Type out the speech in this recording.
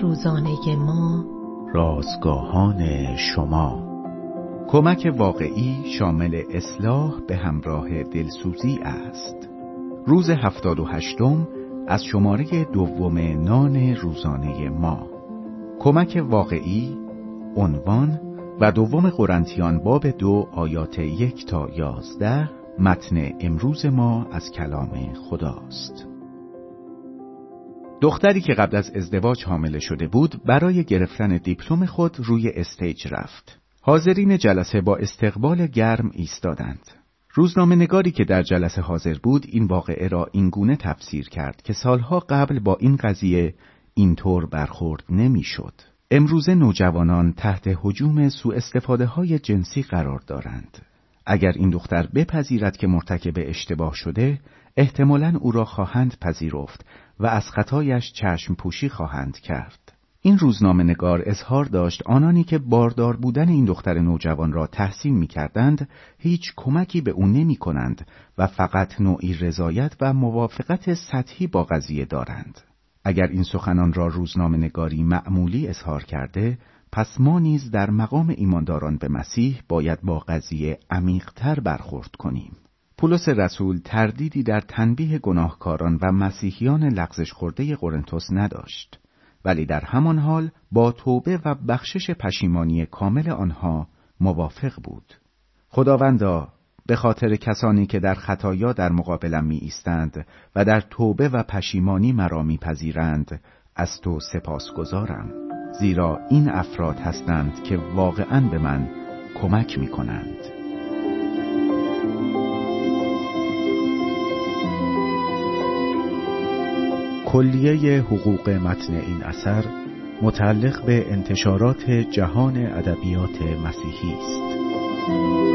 روزانه ما. رازگاهان شما. کمک واقعی شامل اصلاح به همراه دلسوزی است. روز هفتاد و هشتم از شماره دوم نان روزانه ما. کمک واقعی عنوان و دوم قرنتیان باب دو آیات یک تا یازده متن امروز ما از کلام خداست. دختری که قبل از ازدواج حامله شده بود برای گرفتن دیپلم خود روی استیج رفت. حاضرین جلسه با استقبال گرم ایستادند. روزنامه نگاری که در جلسه حاضر بود این واقعه را اینگونه تفسیر کرد که سالها قبل با این قضیه اینطور برخورد نمی‌شد. امروزه نوجوانان تحت حجوم سوء استفاده های جنسی قرار دارند. اگر این دختر بپذیرد که مرتکب اشتباه شده احتمالا او را خواهند پذیرفت و از خطایش چشم پوشی خواهند کرد. این روزنامه نگار اظهار داشت آنانی که باردار بودن این دختر نوجوان را تحسین می کردند هیچ کمکی به او نمی کنند و فقط نوعی رضایت و موافقت سطحی با قضیه دارند. اگر این سخنان را روزنامه نگاری معمولی اظهار کرده پس ما نیز در مقام ایمانداران به مسیح باید با قضیه عمیقتر برخورد کنیم. پولس رسول تردیدی در تنبیه گناهکاران و مسیحیان لغزش خورده قرنتس نداشت ولی در همان حال با توبه و بخشش پشیمانی کامل آنها موافق بود خداوندا به خاطر کسانی که در خطایا در مقابلم می ایستند و در توبه و پشیمانی مرا میپذیرند از تو سپاس گذارم زیرا این افراد هستند که واقعا به من کمک می کنند کلیه حقوق متن این اثر متعلق به انتشارات جهان ادبیات مسیحی است.